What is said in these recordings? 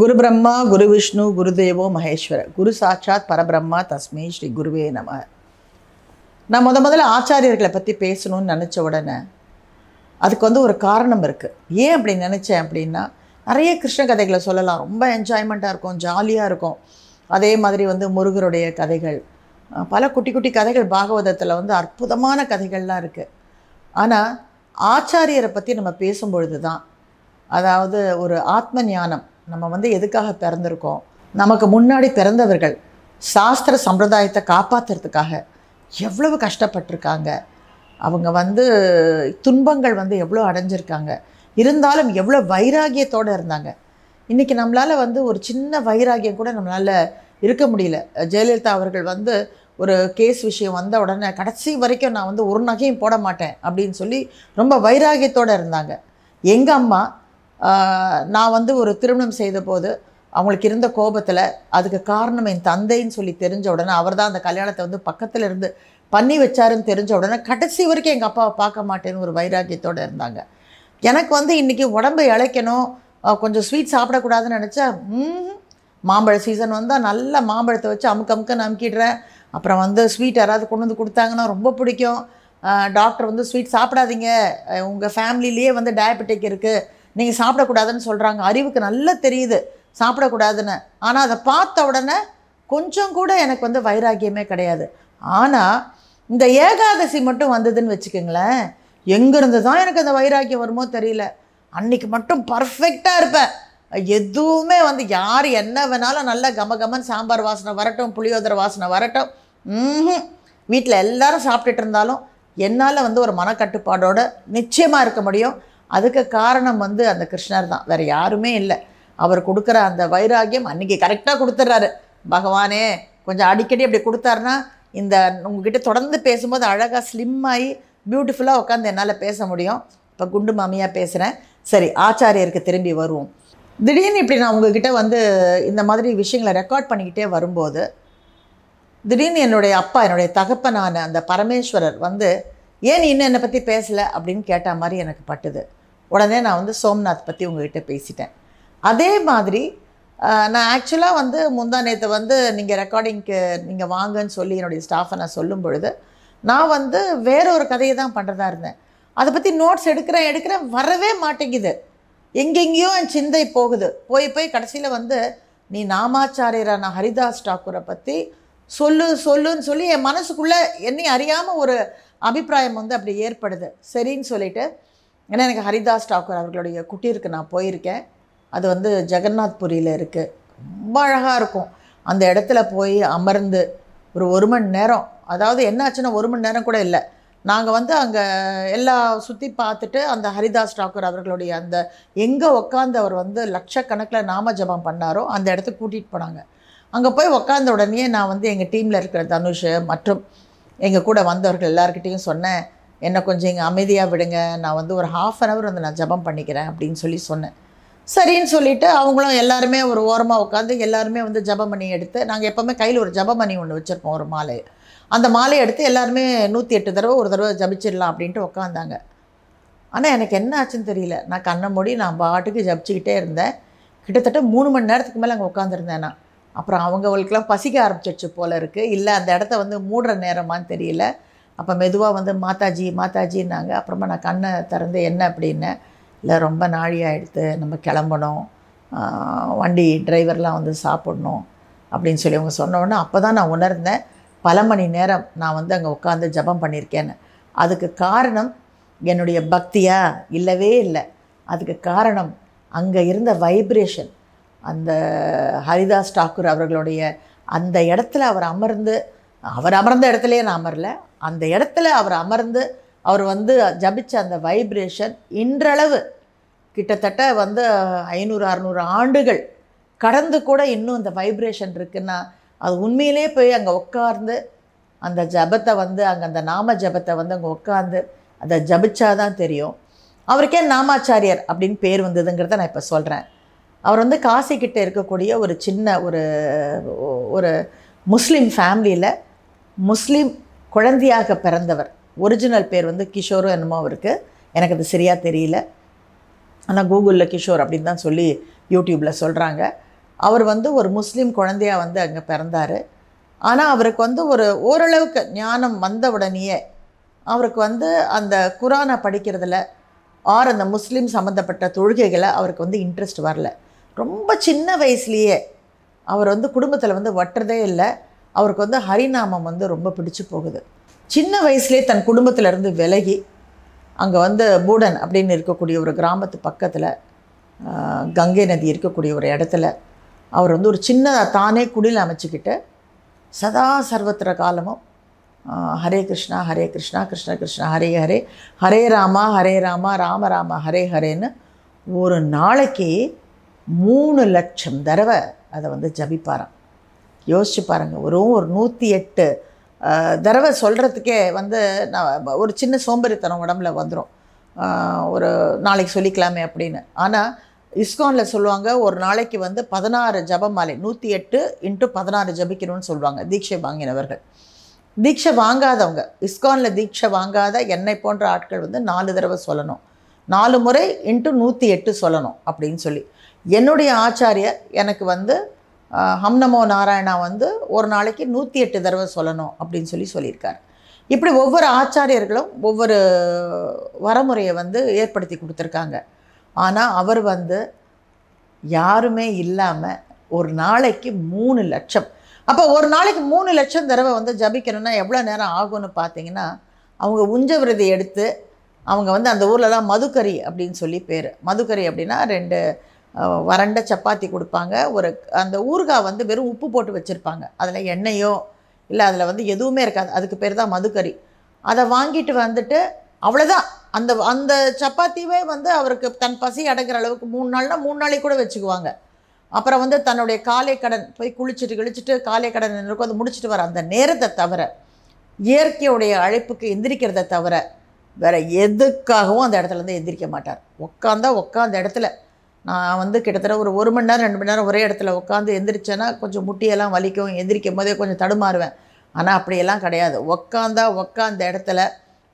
குரு பிரம்மா குரு விஷ்ணு குருதேவோ மகேஸ்வர. குரு சாட்சாத் பரபிரம்மா தஸ்மே ஸ்ரீ குருவே நம. நான் முத முதல்ல ஆச்சாரியர்களை பற்றி பேசணும்னு நினச்ச உடனே அதுக்கு வந்து ஒரு காரணம் இருக்குது ஏன் அப்படி நினச்சேன் அப்படின்னா நிறைய கிருஷ்ண கதைகளை சொல்லலாம். ரொம்ப என்ஜாய்மெண்ட்டாக இருக்கும் ஜாலியாக இருக்கும். அதே மாதிரி வந்து முருகருடைய கதைகள். பல குட்டி குட்டி கதைகள் பாகவதத்தில் வந்து அற்புதமான கதைகள்லாம் இருக்குது ஆனால் ஆச்சாரியரை பற்றி நம்ம பேசும்பொழுது தான் அதாவது ஒரு ஆத்ம ஞானம் நம்ம வந்து எதுக்காக பிறந்திருக்கோம்? நமக்கு முன்னாடி பிறந்தவர்கள் சாஸ்திர சம்பிரதாயத்தை காப்பாற்றுறதுக்காக எவ்வளவு கஷ்டப்பட்டிருக்காங்க? அவங்க வந்து துன்பங்கள் வந்து எவ்வளோ அடைஞ்சிருக்காங்க? இருந்தாலும் எவ்வளோ வைராகியத்தோடு இருந்தாங்க? இன்றைக்கி நம்மளால் வந்து ஒரு சின்ன வைராகியம் கூட நம்மளால் இருக்க முடியல. ஜெயலலிதா அவர்கள் வந்து ஒரு கேஸ் விஷயம் வந்த உடனே கடைசி வரைக்கும் நான் வந்து ஒரு நகையும் போட மாட்டேன் அப்படின்னு சொல்லி ரொம்ப வைராகியத்தோடு இருந்தாங்க. எங்கள் அம்மா நான் வந்து ஒரு திருமணம் செய்த போது அவங்களுக்கு இருந்த கோபத்தில் அதுக்கு காரணம் என் தந்தைன்னு சொல்லி தெரிஞ்ச உடனே அவர் தான் அந்த கல்யாணத்தை வந்து பக்கத்தில் இருந்து பண்ணி வச்சாருன்னு தெரிஞ்ச உடனே கடைசி வரைக்கும் எங்கள் அப்பாவை பார்க்க மாட்டேன்னு ஒரு வைராக்கியத்தோடு இருந்தாங்க. எனக்கு வந்து இன்றைக்கி உடம்பை இழைக்கணும் கொஞ்சம் ஸ்வீட் சாப்பிடக்கூடாதுன்னு நினச்சா மாம்பழ சீசன் வந்தால் நல்ல மாம்பழத்தை வச்சு அமுக்க அமுக்க அமுக்கிடுறேன். அப்புறம் வந்து ஸ்வீட் யாராவது கொண்டு வந்து கொடுத்தாங்கன்னா ரொம்ப பிடிக்கும். டாக்டர் வந்து ஸ்வீட் சாப்பிடாதீங்க. உங்கள் ஃபேமிலிலேயே வந்து டயபெட்டிக் இருக்குது நீங்கள் சாப்பிடக்கூடாதுன்னு சொல்கிறாங்க அறிவுக்கு நல்லா தெரியுது. சாப்பிடக்கூடாதுன்னு. ஆனால் அதை பார்த்த உடனே கொஞ்சம் கூட எனக்கு வந்து வைராக்கியமே கிடையாது. ஆனால் இந்த ஏகாதசி மட்டும் வந்ததுன்னு வச்சுக்கோங்களேன். எங்கேருந்து தான் எனக்கு அந்த வைராக்கியம் வருமோ தெரியல. அன்னைக்கு மட்டும் பர்ஃபெக்டாக இருப்பேன். எதுவுமே வந்து யார் என்ன வேணாலும் நல்லா கமகமன் சாம்பார் வாசனை வரட்டும் புளியோதரை வாசனை வரட்டும். ம்ஹும். வீட்டில் எல்லாரும் சாப்பிட்டுட்டு இருந்தாலும் என்னால் வந்து ஒரு மனக்கட்டுப்பாடோடு நிச்சயமாக இருக்க முடியும். அதுக்கு காரணம் வந்து அந்த கிருஷ்ணர் தான். வேறு யாருமே இல்லை. அவர் கொடுக்குற அந்த வைராகியம் அன்றைக்கி கரெக்டாக கொடுத்துட்றாரு பகவானே கொஞ்சம் அடிக்கடி அப்படி கொடுத்தாருன்னா இந்த உங்ககிட்ட தொடர்ந்து பேசும்போது அழகாக ஸ்லிம் ஆகி பியூட்டிஃபுல்லாக உட்காந்து என்னால் பேச முடியும். இப்போ குண்டு மாமியாக பேசுகிறேன் சரி ஆச்சாரியருக்கு திரும்பி வருவோம். திடீர்னு இப்படி நான் உங்ககிட்ட வந்து இந்த மாதிரி விஷயங்களை ரெக்கார்ட் பண்ணிக்கிட்டே வரும்போது திடீர்னு என்னுடைய அப்பா என்னுடைய தகப்பனான அந்த பரமேஸ்வரர் வந்து ஏன் இன்னும் என்னை பற்றி பேசலை? அப்படின்னு கேட்ட மாதிரி எனக்கு பட்டுது. உடனே நான் வந்து சோம்நாத் பற்றி உங்ககிட்ட பேசிட்டேன். அதே மாதிரி நான் ஆக்சுவலாக வந்து முந்தா நேற்று வந்து நீங்கள் ரெக்கார்டிங்க்கு நீங்கள் வாங்கன்னு சொல்லி என்னுடைய ஸ்டாஃபை நான் சொல்லும் பொழுது நான் வந்து வேற ஒரு கதையை தான் பண்ணுறதா இருந்தேன். அதை பற்றி நோட்ஸ் எடுக்கிறேன் எடுக்கிறேன் வரவே மாட்டேங்குது. எங்கெங்கேயோ என் சிந்தை போகுது. போய் போய் கடைசியில் வந்து நீ நாமாச்சாரியரான ஹரிதாஸ் டாக்கூரை பற்றி சொல்லு சொல்லுன்னு சொல்லி என் மனசுக்குள்ளே என்னை அறியாமல் ஒரு அபிப்பிராயம் வந்து அப்படி ஏற்படுது. சரின்னு சொல்லிட்டு ஏன்னா எனக்கு ஹரிதாஸ் டாக்கூர் அவர்களுடைய குட்டியிருக்கு நான் போயிருக்கேன். அது வந்து ஜெகநாத்புரியில் இருக்குது ரொம்ப அழகாக இருக்கும். அந்த இடத்துல போய் அமர்ந்து ஒரு ஒரு மணி நேரம் அதாவது என்னாச்சுன்னா ஒரு மணி நேரம் கூட இல்லை. நாங்கள் வந்து அங்கே எல்லா சுற்றி பார்த்துட்டு அந்த ஹரிதாஸ் டாக்கூர் அவர்களுடைய அந்த எங்கே உட்காந்து அவர் வந்து லட்சக்கணக்கில் நாம ஜபம் பண்ணாரோ அந்த இடத்துக்கு கூட்டிகிட்டு போனாங்க. அங்கே போய் உட்காந்த உடனே நான் வந்து எங்கள் டீமில் இருக்கிற தனுஷ் மற்றும் எங்கள் கூட வந்தவர்கள் எல்லாருக்கிட்டேயும் சொன்னேன். என்னை கொஞ்சம் இங்கே அமைதியாக விடுங்க. நான் வந்து ஒரு ஹாஃப் அன் ஹவர் வந்து நான் ஜபம் பண்ணிக்கிறேன் அப்படின்னு சொல்லி சொன்னேன். சரின்னு சொல்லிட்டு அவங்களும் எல்லாருமே ஒரு ஓரமாக உட்காந்து எல்லாருமே வந்து ஜபமணி எடுத்து நாங்கள் எப்போவுமே கையில் ஒரு ஜபமணி ஒன்று வச்சுருப்போம் ஒரு மாலை. அந்த மாலையை எடுத்து எல்லாருமே நூற்றி எட்டு தடவை ஒரு தடவை ஜபிச்சிடலாம் அப்படின்ட்டு உட்காந்தாங்க ஆனால் எனக்கு என்ன ஆச்சுன்னு தெரியல. நான் கண்ணை மூடி நான் பாட்டுக்கு ஜபிச்சுக்கிட்டே இருந்தேன். கிட்டத்தட்ட மூணு மணி நேரத்துக்கு மேலே அங்கே உட்காந்துருந்தேன் நான். அப்புறம் அவங்களுக்கெல்லாம் பசிக்க ஆரம்பிச்சிடுச்சு போல இருக்குது இல்லை அந்த இடத்த வந்து மூடுற நேரமான்னு தெரியல. அப்போ மெதுவாக வந்து மாதாஜி மாதாஜின்னாங்க. அப்புறமா நான் கண்ணை திறந்து என்ன அப்படின்னேன் இல்லை ரொம்ப நாழி ஆயிடுத்து. நம்ம கிளம்பணும். வண்டி டிரைவர்லாம் வந்து சாப்பிடணும். அப்படின்னு சொல்லி அவங்க சொன்னோடனே அப்போ தான் நான் உணர்ந்தேன் பல மணி நேரம் நான் வந்து அங்கே உட்காந்து ஜெபம் பண்ணியிருக்கேன்னு. அதுக்கு காரணம் என்னுடைய பக்தியா? இல்லவே இல்லை. அதுக்கு காரணம் அங்கே இருந்த வைப்ரேஷன். அந்த ஹரிதாஸ் டாக்கூர் அவர்களுடைய அந்த இடத்துல அவர் அமர்ந்து அவர் அமர்ந்த இடத்துலையே நான் அமரல. அந்த இடத்துல அவர் அமர்ந்து அவர் வந்து ஜபிச்ச அந்த வைப்ரேஷன் இன்றளவு கிட்டத்தட்ட வந்து ஐநூறு அறநூறு ஆண்டுகள் கடந்து கூட இன்னும் அந்த வைப்ரேஷன் இருக்குன்னா அது உண்மையிலே போய் அங்கே உட்கார்ந்து அந்த ஜபத்தை வந்து அங்கே அந்த நாம ஜபத்தை வந்து அங்கே உட்காந்து அதை ஜபிச்சாதான் தெரியும். அவருக்கே நாமாச்சாரியர் அப்படின்னு பேர் வந்ததுங்கிறத நான் இப்போ சொல்கிறேன் அவர் வந்து காசிக்கிட்ட இருக்கக்கூடிய ஒரு சின்ன ஒரு ஒரு முஸ்லீம் ஃபேமிலியில் முஸ்லீம் குழந்தையாக பிறந்தவர். ஒரிஜினல் பேர் வந்து கிஷோரும் என்னமோ அவருக்கு. எனக்கு அது சரியாக தெரியல. ஆனால் கூகுளில் கிஷோர் அப்படின்னு தான் சொல்லி யூடியூப்பில் சொல்கிறாங்க அவர் வந்து ஒரு முஸ்லீம் குழந்தையாக வந்து அங்கே பிறந்தார். ஆனால் அவருக்கு வந்து ஒரு ஓரளவுக்கு ஞானம் வந்த உடனேயே அவருக்கு வந்து அந்த குரானை படிக்கிறதுல ஆர் அந்த முஸ்லீம் சம்மந்தப்பட்ட தொழுகைகளை அவருக்கு வந்து இன்ட்ரெஸ்ட் வரல. ரொம்ப சின்ன வயசுலேயே அவர் வந்து குடும்பத்தில் வந்து வட்டுறதே இல்லை. அவருக்கு வந்து ஹரிநாமம் வந்து ரொம்ப பிடிச்சு போகுது. சின்ன வயசுலேயே தன் குடும்பத்திலேருந்து விலகி அங்கே வந்து பூடன் அப்படின்னு இருக்கக்கூடிய ஒரு கிராமத்து பக்கத்தில் கங்கை நதி இருக்கக்கூடிய ஒரு இடத்துல அவர் வந்து ஒரு சின்ன தானே குடில் அமைச்சுக்கிட்டு சதா சர்வத்திர காலமும் ஹரே கிருஷ்ணா ஹரே கிருஷ்ணா கிருஷ்ண கிருஷ்ணா ஹரே ஹரே ஹரே ராமா ஹரே ராமா ராம ராம ஹரே ஹரேன்னு ஒரு நாளைக்கு மூணு லட்சம் தடவை அதை வந்து ஜபிப்பாராம். யோசிச்சு பாருங்கள் வெறும் ஒரு நூற்றி எட்டு தடவை சொல்கிறதுக்கே வந்து நான் ஒரு சின்ன சோம்பேறித்தனம் உடம்புல வந்துடும் ஒரு நாளைக்கு சொல்லிக்கலாமே அப்படின்னு. ஆனால் இஸ்கானில் சொல்லுவாங்க ஒரு நாளைக்கு வந்து பதினாறு ஜபமாலை நூற்றி எட்டு இன்ட்டு பதினாறு ஜபிக்கணும்னு சொல்லுவாங்க தீட்சை வாங்கினவர்கள். தீட்சை வாங்காதவங்க இஸ்கானில் தீட்சை வாங்காத என்னை போன்ற ஆட்கள் வந்து நாலு தடவை சொல்லணும். நாலு முறை இன்ட்டு நூற்றி எட்டு சொல்லணும் அப்படின்னு சொல்லி. என்னுடைய ஆச்சாரியர் எனக்கு வந்து ஹம் நமோ நாராயணா வந்து ஒரு நாளைக்கு நூற்றி எட்டு தடவை சொல்லணும் அப்படின்னு சொல்லி சொல்லியிருக்கார். இப்படி ஒவ்வொரு ஆச்சாரியர்களும் ஒவ்வொரு வரமுறையை வந்து ஏற்படுத்தி கொடுத்துருக்காங்க. ஆனால் அவர் வந்து யாருமே இல்லாமல் ஒரு நாளைக்கு மூணு லட்சம். அப்போ ஒரு நாளைக்கு மூணு லட்சம் தடவை வந்து ஜபிக்கணும்னா எவ்வளோ நேரம் ஆகும்னு பார்த்தீங்கன்னா அவங்க உஞ்ச விரதி எடுத்து அவங்க வந்து அந்த ஊர்லலாம் மதுக்கறி அப்படின்னு சொல்லி பேர். மதுக்கறி அப்படின்னா ரெண்டு வறண்ட சப்பாத்தி கொடுப்பாங்க. ஒரு அந்த ஊறுகாய் வந்து வெறும் உப்பு போட்டு வச்சுருப்பாங்க. அதில் எண்ணெயோ இல்லை அதில் வந்து எதுவுமே இருக்காது. அதுக்கு பேர் தான் மதுக்கறி. அதை வாங்கிட்டு வந்துட்டு அவ்வளோதான் அந்த அந்த சப்பாத்தியே வந்து அவருக்கு தன் பசி அடங்குற அளவுக்கு மூணு நாள்னா மூணு நாளைக்கு கூட வச்சுக்குவாங்க. அப்புறம் வந்து தன்னுடைய காலை கடன் போய் குளிச்சுட்டு கிழிச்சிட்டு காலை கடன் இருக்கும் அதை முடிச்சுட்டு வர அந்த நேரத்தை தவிர இயற்கையுடைய அழைப்புக்கு எந்திரிக்கிறத தவிர வேற எதுக்காகவும் அந்த இடத்துலேருந்து எந்திரிக்க மாட்டார். உட்காந்தா உட்காந்த இடத்துல நான் வந்து கிட்டத்தட்ட ஒரு ஒரு மணி நேரம் ரெண்டு மணி நேரம் ஒரே இடத்துல உட்காந்து எந்திரிச்சேன்னா கொஞ்சம் முட்டியெல்லாம் வலிக்கும். எந்திரிக்கும் போதே கொஞ்சம் தடுமாறுவேன். ஆனால் அப்படியெல்லாம் கிடையாது. உட்காந்தா உட்காந்த இடத்துல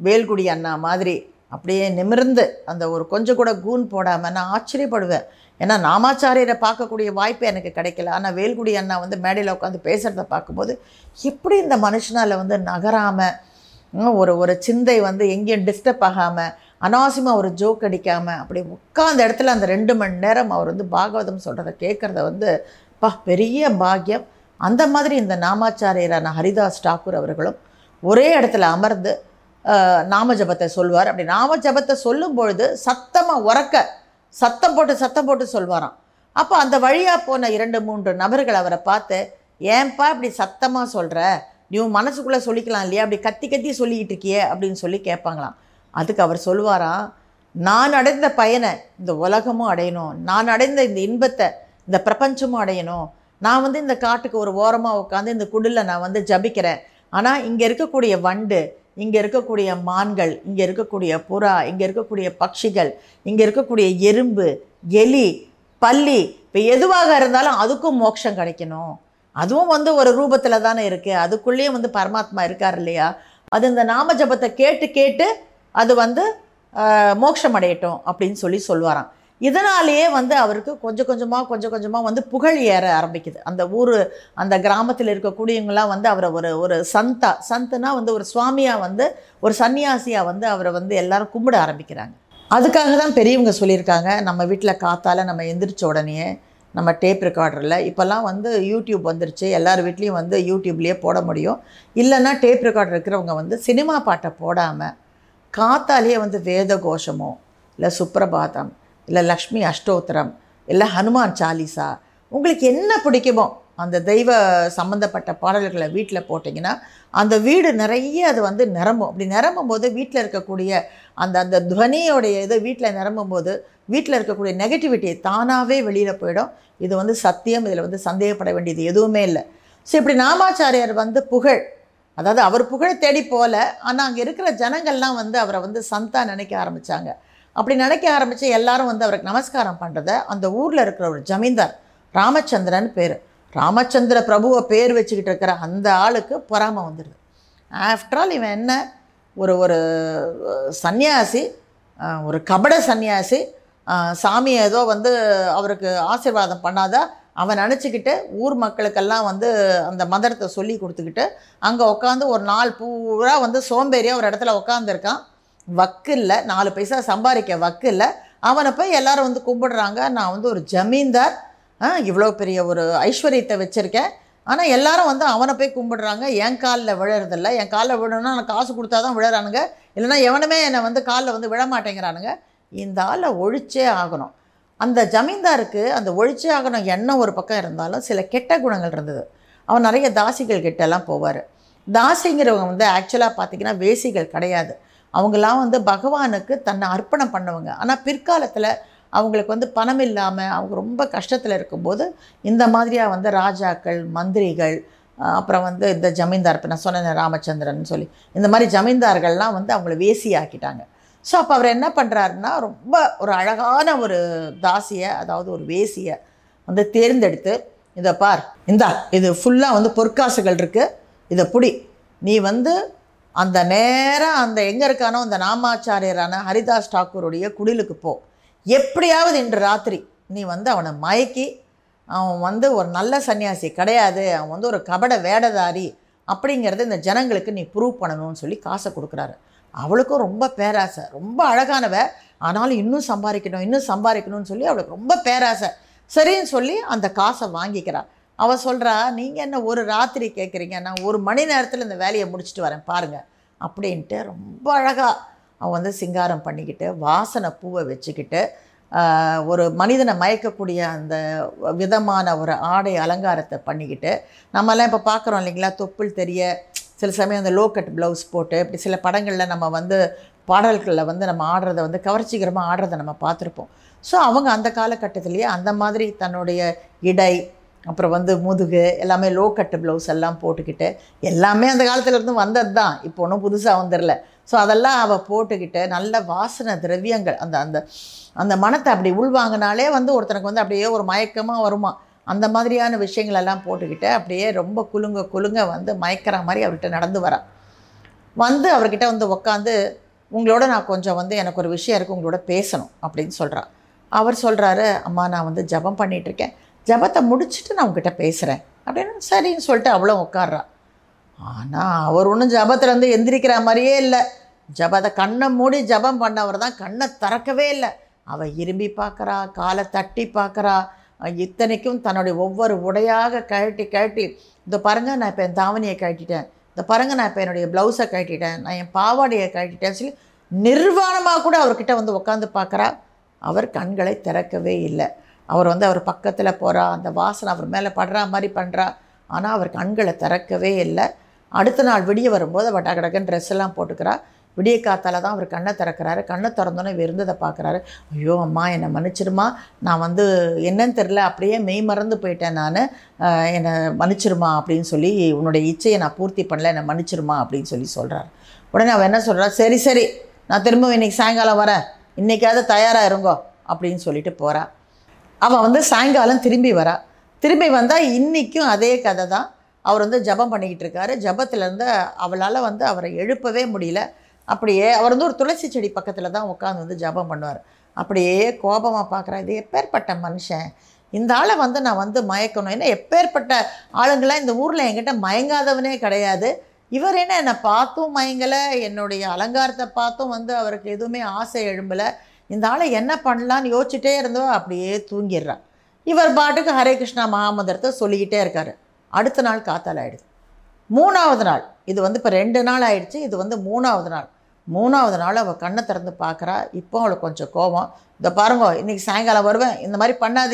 வேல்குடி அண்ணா மாதிரி அப்படியே நிமிர்ந்து அந்த ஒரு கொஞ்சம் கூட கூன் போடாமல் நான் ஆச்சரியப்படுவேன். ஏன்னா நாமாச்சாரியரை பார்க்கக்கூடிய வாய்ப்பு எனக்கு கிடைக்கல. ஆனால் வேல்குடி அண்ணா வந்து மேடையில் உட்காந்து பேசுகிறத பார்க்கும்போது எப்படி இந்த மனுஷனால் வந்து நகராமல் ஒரு ஒரு சிந்தை வந்து எங்கேயும் டிஸ்டர்ப் ஆகாமல் அனாவசியமாக ஒரு ஜோக் அடிக்காமல் அப்படி உட்காந்த இடத்துல அந்த ரெண்டு மணி நேரம் அவர் வந்து பாகவதம் சொல்கிறத கேட்குறத வந்து பா பெரிய பாக்கியம். அந்த மாதிரி இந்த நாமாச்சாரியரான ஹரிதாஸ் டாக்கூர் அவர்களும் ஒரே இடத்துல அமர்ந்து நாம ஜபத்தை சொல்வார். அப்படி நாம ஜபத்தை சொல்லும் பொழுது சத்தமாக உறக்க சத்தம் போட்டு சத்தம் போட்டு சொல்வாராம். அப்போ அந்த வழியாக போன இரண்டு மூன்று நபர்கள் அவரை பார்த்து ஏன்பா இப்படி சத்தமாக சொல்கிற நீ உன் மனசுக்குள்ளே சொல்லிக்கலாம் இல்லையா? அப்படி கத்தி கத்தி சொல்லிக்கிட்டு இருக்கியே? அப்படின்னு சொல்லி கேட்பாங்களாம். அதுக்கு அவர் சொல்வாராம் நான் அடைந்த பயனை இந்த உலகமும் அடையணும். நான் அடைந்த இந்த இன்பத்தை இந்த பிரபஞ்சமும் அடையணும். நான் வந்து இந்த காட்டுக்கு ஒரு ஓரமாக உட்காந்து இந்த குடில் நான் வந்து ஜபிக்கிறேன். ஆனால் இங்கே இருக்கக்கூடிய வண்டு இங்கே இருக்கக்கூடிய மான்கள் இங்கே இருக்கக்கூடிய புறா இங்கே இருக்கக்கூடிய பட்சிகள் இங்கே இருக்கக்கூடிய எறும்பு எலி பல்லி இப்போ எதுவாக இருந்தாலும் அதுக்கும் மோட்சம் கிடைக்கணும். அதுவும் வந்து ஒரு ரூபத்தில் தானே இருக்குது அதுக்குள்ளேயும் வந்து பரமாத்மா இருக்கார் இல்லையா? அது இந்த நாம ஜபத்தை கேட்டு கேட்டு அது வந்து மோட்சம் அடையட்டும் அப்படின்னு சொல்லி சொல்லுவாராம் இதனாலேயே வந்து அவருக்கு கொஞ்சம் கொஞ்சமாக கொஞ்சம் கொஞ்சமாக வந்து புகழ் ஏற ஆரம்பிக்குது. அந்த ஊர் அந்த கிராமத்தில் இருக்கக்கூடியவங்களாம் வந்து அவரை ஒரு ஒரு சந்தா சந்துனா வந்து ஒரு சுவாமியாக வந்து ஒரு சன்னியாசியாக வந்து அவரை வந்து எல்லாரும் கும்பிட ஆரம்பிக்கிறாங்க. அதுக்காக தான் பெரியவங்க சொல்லியிருக்காங்க நம்ம வீட்டில் காத்தால் நம்ம எந்திரிச்ச உடனே நம்ம டேப் ரெக்கார்டரில் இப்போல்லாம் வந்து யூடியூப் வந்துருச்சு எல்லார் வீட்லேயும் வந்து யூடியூப்லேயே போட முடியும். இல்லைன்னா டேப் ரெக்கார்டர் இருக்கிறவங்க வந்து சினிமா பாட்டை போடாமல் காத்தாலேயே வந்து வேத கோஷமோ இல்லை சுப்ரபாதம் இல்லை லக்ஷ்மி அஷ்டோத்திரம் இல்லை ஹனுமான் சாலிசா உங்களுக்கு என்ன பிடிக்குமோ அந்த தெய்வ சம்மந்தப்பட்ட பாடல்களை வீட்டில் போட்டிங்கன்னா அந்த வீடு நிறைய அது வந்து நிரம்பும். அப்படி நிரம்பும் போது வீட்டில் இருக்கக்கூடிய அந்த அந்த துவனியோடைய இது வீட்டில் நிரம்பும் போது வீட்டில் இருக்கக்கூடிய நெகட்டிவிட்டி தானாகவே வெளியில் போயிடும். இது வந்து சத்தியம் இதில் வந்து சந்தேகப்பட வேண்டியது எதுவுமே இல்லை. ஸோ இப்படி நாமாச்சாரியார் வந்து புகழ் அதாவது அவர் புகழ் தேடி போகல. ஆனால் அங்கே இருக்கிற ஜனங்கள்லாம் வந்து அவரை வந்து சந்தா நினைக்க ஆரம்பித்தாங்க அப்படி நினைக்க ஆரம்பித்து எல்லாரும் வந்து அவருக்கு நமஸ்காரம் பண்ணுறத அந்த ஊரில் இருக்கிற ஒரு ஜமீன்தார் ராமச்சந்திரன் பேர். ராமச்சந்திர பிரபுவை பேர் வச்சுக்கிட்டு இருக்கிற அந்த ஆளுக்கு பொறாமை வந்துடுது ஆஃப்டர் ஆல் இவன் என்ன? ஒரு ஒரு சந்நியாசி சன்னியாசி ஒரு கபட சன்னியாசி. சாமி ஏதோ வந்து அவருக்கு ஆசீர்வாதம் பண்ணாதான் அவன் நினச்சிக்கிட்டு ஊர் மக்களுக்கெல்லாம் வந்து அந்த மந்திரத்தை சொல்லி கொடுத்துக்கிட்டு அங்கே உட்காந்து ஒரு நாள் பூரா வந்து சோம்பேறியாக ஒரு இடத்துல உட்காந்துருக்கான் வக்கு இல்லை நாலு பைசா சம்பாதிக்க வக்கு இல்லை. அவனை போய் எல்லோரும் வந்து கும்பிடுறாங்க. நான் வந்து ஒரு ஜமீன்தார். இவ்வளோ பெரிய ஒரு ஐஸ்வர்யத்தை வச்சுருக்கேன். ஆனால் எல்லாரும் வந்து அவனை போய் கும்பிடுறாங்க. என் காலில் விழறதில்ல. என் காலில் விழணும்னா நான் காசு கொடுத்தா தான் விழறானுங்க. இல்லைன்னா எவனுமே என்னை வந்து காலில் வந்து விழ மாட்டேங்கிறானுங்க. இந்த ஆளை ஒழிச்சே ஆகணும். அந்த ஜமீன்தாருக்கு அந்த ஒழிச்சே ஆகணும் எண்ணம் ஒரு பக்கம் இருந்தாலும் சில கெட்ட குணங்கள் இருந்தது. அவன் நிறைய தாசிகள் கிட்டெல்லாம் போவார். தாசிங்கிறவங்க வந்து ஆக்சுவலாக பார்த்தீங்கன்னா வேசிகள் கிடையாது. அவங்களாம் வந்து பகவானுக்கு தன்னை அர்ப்பணம் பண்ணுவாங்க. ஆனால் பிற்காலத்தில் அவங்களுக்கு வந்து பணம் இல்லாமல் அவங்க ரொம்ப கஷ்டத்தில் இருக்கும்போது இந்த மாதிரியாக வந்து ராஜாக்கள் மந்திரிகள் அப்புறம் வந்து இந்த ஜமீன்தார் இப்போ நான் சொன்னேன் ராமச்சந்திரன் சொல்லி. இந்த மாதிரி ஜமீன்தார்கள்லாம் வந்து அவங்கள வேசியாக்கிட்டாங்க. ஸோ அப்போ அவர் என்ன பண்ணுறாருன்னா ரொம்ப ஒரு அழகான ஒரு தாசியை அதாவது ஒரு வேசியை வந்து தேர்ந்தெடுத்து இதை பார் இந்தா இது ஃபுல்லாக வந்து பொற்காசுகள் இருக்குது இதை புடி. நீ வந்து அந்த நேரம் அந்த எங்கே இருக்கானோ அந்த நாமாச்சாரியரான ஹரிதாஸ் டாக்கூருடைய குடிலுக்கு போ. எப்படியாவது இன்று ராத்திரி நீ வந்து அவனை மயக்கி அவன் வந்து ஒரு நல்ல சன்னியாசி கிடையாது அவன் வந்து ஒரு கபட வேடதாரி அப்படிங்கிறத இந்த ஜனங்களுக்கு நீ ப்ரூவ் பண்ணணும்னு சொல்லி காசை கொடுக்குறாரு. அவளுக்கும் ரொம்ப பேராசை. ரொம்ப அழகானவ. ஆனாலும் இன்னும் சம்பாதிக்கணும் இன்னும் சம்பாதிக்கணும்னு சொல்லி அவளுக்கு ரொம்ப பேராசை. சரின்னு சொல்லி அந்த காசை வாங்கிக்கிறாள் அவள் சொல்கிறா நீங்கள் என்ன ஒரு ராத்திரி கேட்குறீங்க நான் ஒரு மணி நேரத்தில் இந்த வேலையை முடிச்சுட்டு வரேன். பாருங்கள் அப்படின்ட்டு ரொம்ப அழகாக அவன் வந்து சிங்காரம் பண்ணிக்கிட்டு வாசனை பூவை வச்சுக்கிட்டு ஒரு மனிதனை மயக்கக்கூடிய அந்த விதமான ஒரு ஆடை அலங்காரத்தை பண்ணிக்கிட்டு நம்மலாம் இப்போ பார்க்குறோம் இல்லைங்களா? தொப்புள் தெரிய சில சமயம் அந்த லோ கட் ப்ளவுஸ் போட்டு இப்படி சில படங்களில் நம்ம வந்து பாடல்களில் வந்து நம்ம ஆடுறத வந்து கவர்ச்சிகரமாக ஆடுறதை நம்ம பார்த்துருப்போம். ஸோ அவங்க அந்த காலகட்டத்திலேயே அந்த மாதிரி தன்னுடைய இடை அப்புறம் வந்து முதுகு எல்லாமே லோ கட்டு ப்ளவுஸ் எல்லாம் போட்டுக்கிட்டு எல்லாமே அந்த காலத்துலேருந்து வந்தது தான் இப்போ ஒன்றும் புதுசாக வந்துடல. ஸோ அதெல்லாம் அவள் போட்டுக்கிட்டு நல்ல வாசனை திரவியங்கள் அந்த அந்த அந்த மனத்தை அப்படி உள்வாங்கினாலே வந்து ஒருத்தனுக்கு வந்து அப்படியே ஒரு மயக்கமாக வருமா? அந்த மாதிரியான விஷயங்களெல்லாம் போட்டுக்கிட்டு அப்படியே ரொம்ப குலுங்க குலுங்க வந்து மயக்கிற மாதிரி அவர்கிட்ட நடந்து வரா வந்து அவர்கிட்ட வந்து உட்காந்து உங்களோட நான் கொஞ்சம் வந்து எனக்கு ஒரு விஷயம் இருக்குது உங்களோட பேசணும் அப்படின்னு சொல்கிறாள் அவர் சொல்கிறாரு அம்மா நான் வந்து ஜெபம் பண்ணிகிட்ருக்கேன் ஜபத்தை ஜெபத்தை முடிச்சுட்டு நான் உங்ககிட்ட பேசுகிறேன் அப்படின்னு சரின்னு சொல்லிட்டு அவ்வளோ உட்கார்றா ஆனால் அவர் ஒன்றும் ஜபத்துலேருந்து எந்திரிக்கிற மாதிரியே இல்லை. ஜபத்தை கண்ணை மூடி ஜபம் பண்ணவர் தான் கண்ணை திறக்கவே இல்லை. அவள் இரும்பி பார்க்குறா காலை தட்டி பார்க்குறா இத்தனைக்கும் தன்னுடைய ஒவ்வொரு உடையாக கழட்டி கழட்டி இந்த பாருங்க நான் இப்போ என் தாவணியை கழட்டிட்டேன். இந்த பாருங்க நான் இப்போ என்னுடைய ப்ளவுஸை கழட்டிட்டேன். நான் என் பாவாடையை கழட்டிட்டேன். சொல்லி நிர்வாணமாக கூட அவர்கிட்ட வந்து உட்காந்து பார்க்குறா அவர் கண்களை திறக்கவே இல்லை. அவர் வந்து அவர் பக்கத்தில் போகிறா அந்த வாசனை அவர் மேலே படுற மாதிரி பண்ணுறா ஆனால் அவர் கண்களை திறக்கவே இல்லை. அடுத்த நாள் விடிய வரும்போது அவள் டகடகன் ட்ரெஸ் எல்லாம் போட்டுக்கிறா. விடிய காத்தால் தான் அவர் கண்ணை திறக்கிறாரு. கண்ணை திறந்தோன்னே விருந்ததை இருந்ததை பார்க்குறாரு. ஐயோ அம்மா என்னை மன்னிச்சிருமா? நான் வந்து என்னன்னு தெரில அப்படியே மெய் மறந்து போயிட்டேன் நான். என்னை மன்னிச்சிருமா அப்படின்னு சொல்லி உன்னுடைய இச்சையை நான் பூர்த்தி பண்ணல என்னை மன்னிச்சிருமா அப்படின்னு சொல்லி சொல்கிறாரு உடனே அவன் என்ன சொல்கிறா சரி சரி நான் திரும்ப இன்னைக்கு சாயங்காலம் வரேன். இன்றைக்காவது தயாராக இருங்கோ அப்படின்னு சொல்லிட்டு போகிறா அவள் வந்து சாயங்காலம் திரும்பி வரா. திரும்பி வந்தால் இன்றைக்கும் அதே கதை தான். அவர் வந்து ஜெபம் பண்ணிக்கிட்டு இருக்காரு. ஜபத்துலேருந்து அவளால் வந்து அவரை எழுப்பவே முடியல. அப்படியே அவர் வந்து ஒரு துளசி செடி பக்கத்தில் தான் உட்காந்து வந்து ஜெபம் பண்ணுவார். அப்படியே கோபமாக பார்க்குறா இது எப்பேற்பட்ட மனுஷன்? இந்த ஆளை வந்து நான் வந்து மயக்கணும். ஏன்னா எப்பேற்பட்ட ஆளுங்களாம் இந்த ஊரில் என்கிட்ட மயங்காதவனே கிடையாது. இவர் என்ன என்னை பார்த்தும் மயங்கலை என்னுடைய அலங்காரத்தை பார்த்தும் வந்து அவருக்கு எதுவுமே ஆசை எழும்பலை. இந்த ஆளை என்ன பண்ணலான்னு யோசிச்சுட்டே இருந்தோ அப்படியே தூங்கிடுறா. இவர் பாட்டுக்கு ஹரே கிருஷ்ணா மகாமந்திரத்தை சொல்லிக்கிட்டே இருக்காரு. அடுத்த நாள் காத்தால் ஆயிடுது. மூணாவது நாள். இது வந்து இப்போ ரெண்டு நாள் ஆயிடுச்சு. இது வந்து மூணாவது நாள். மூணாவது நாள் அவள் கண்ணை திறந்து பார்க்குறா. இப்போ அவளுக்கு கொஞ்சம் கோபம். இதை பாருங்க இன்றைக்கி சாயங்காலம் வருவேன். இந்த மாதிரி பண்ணாது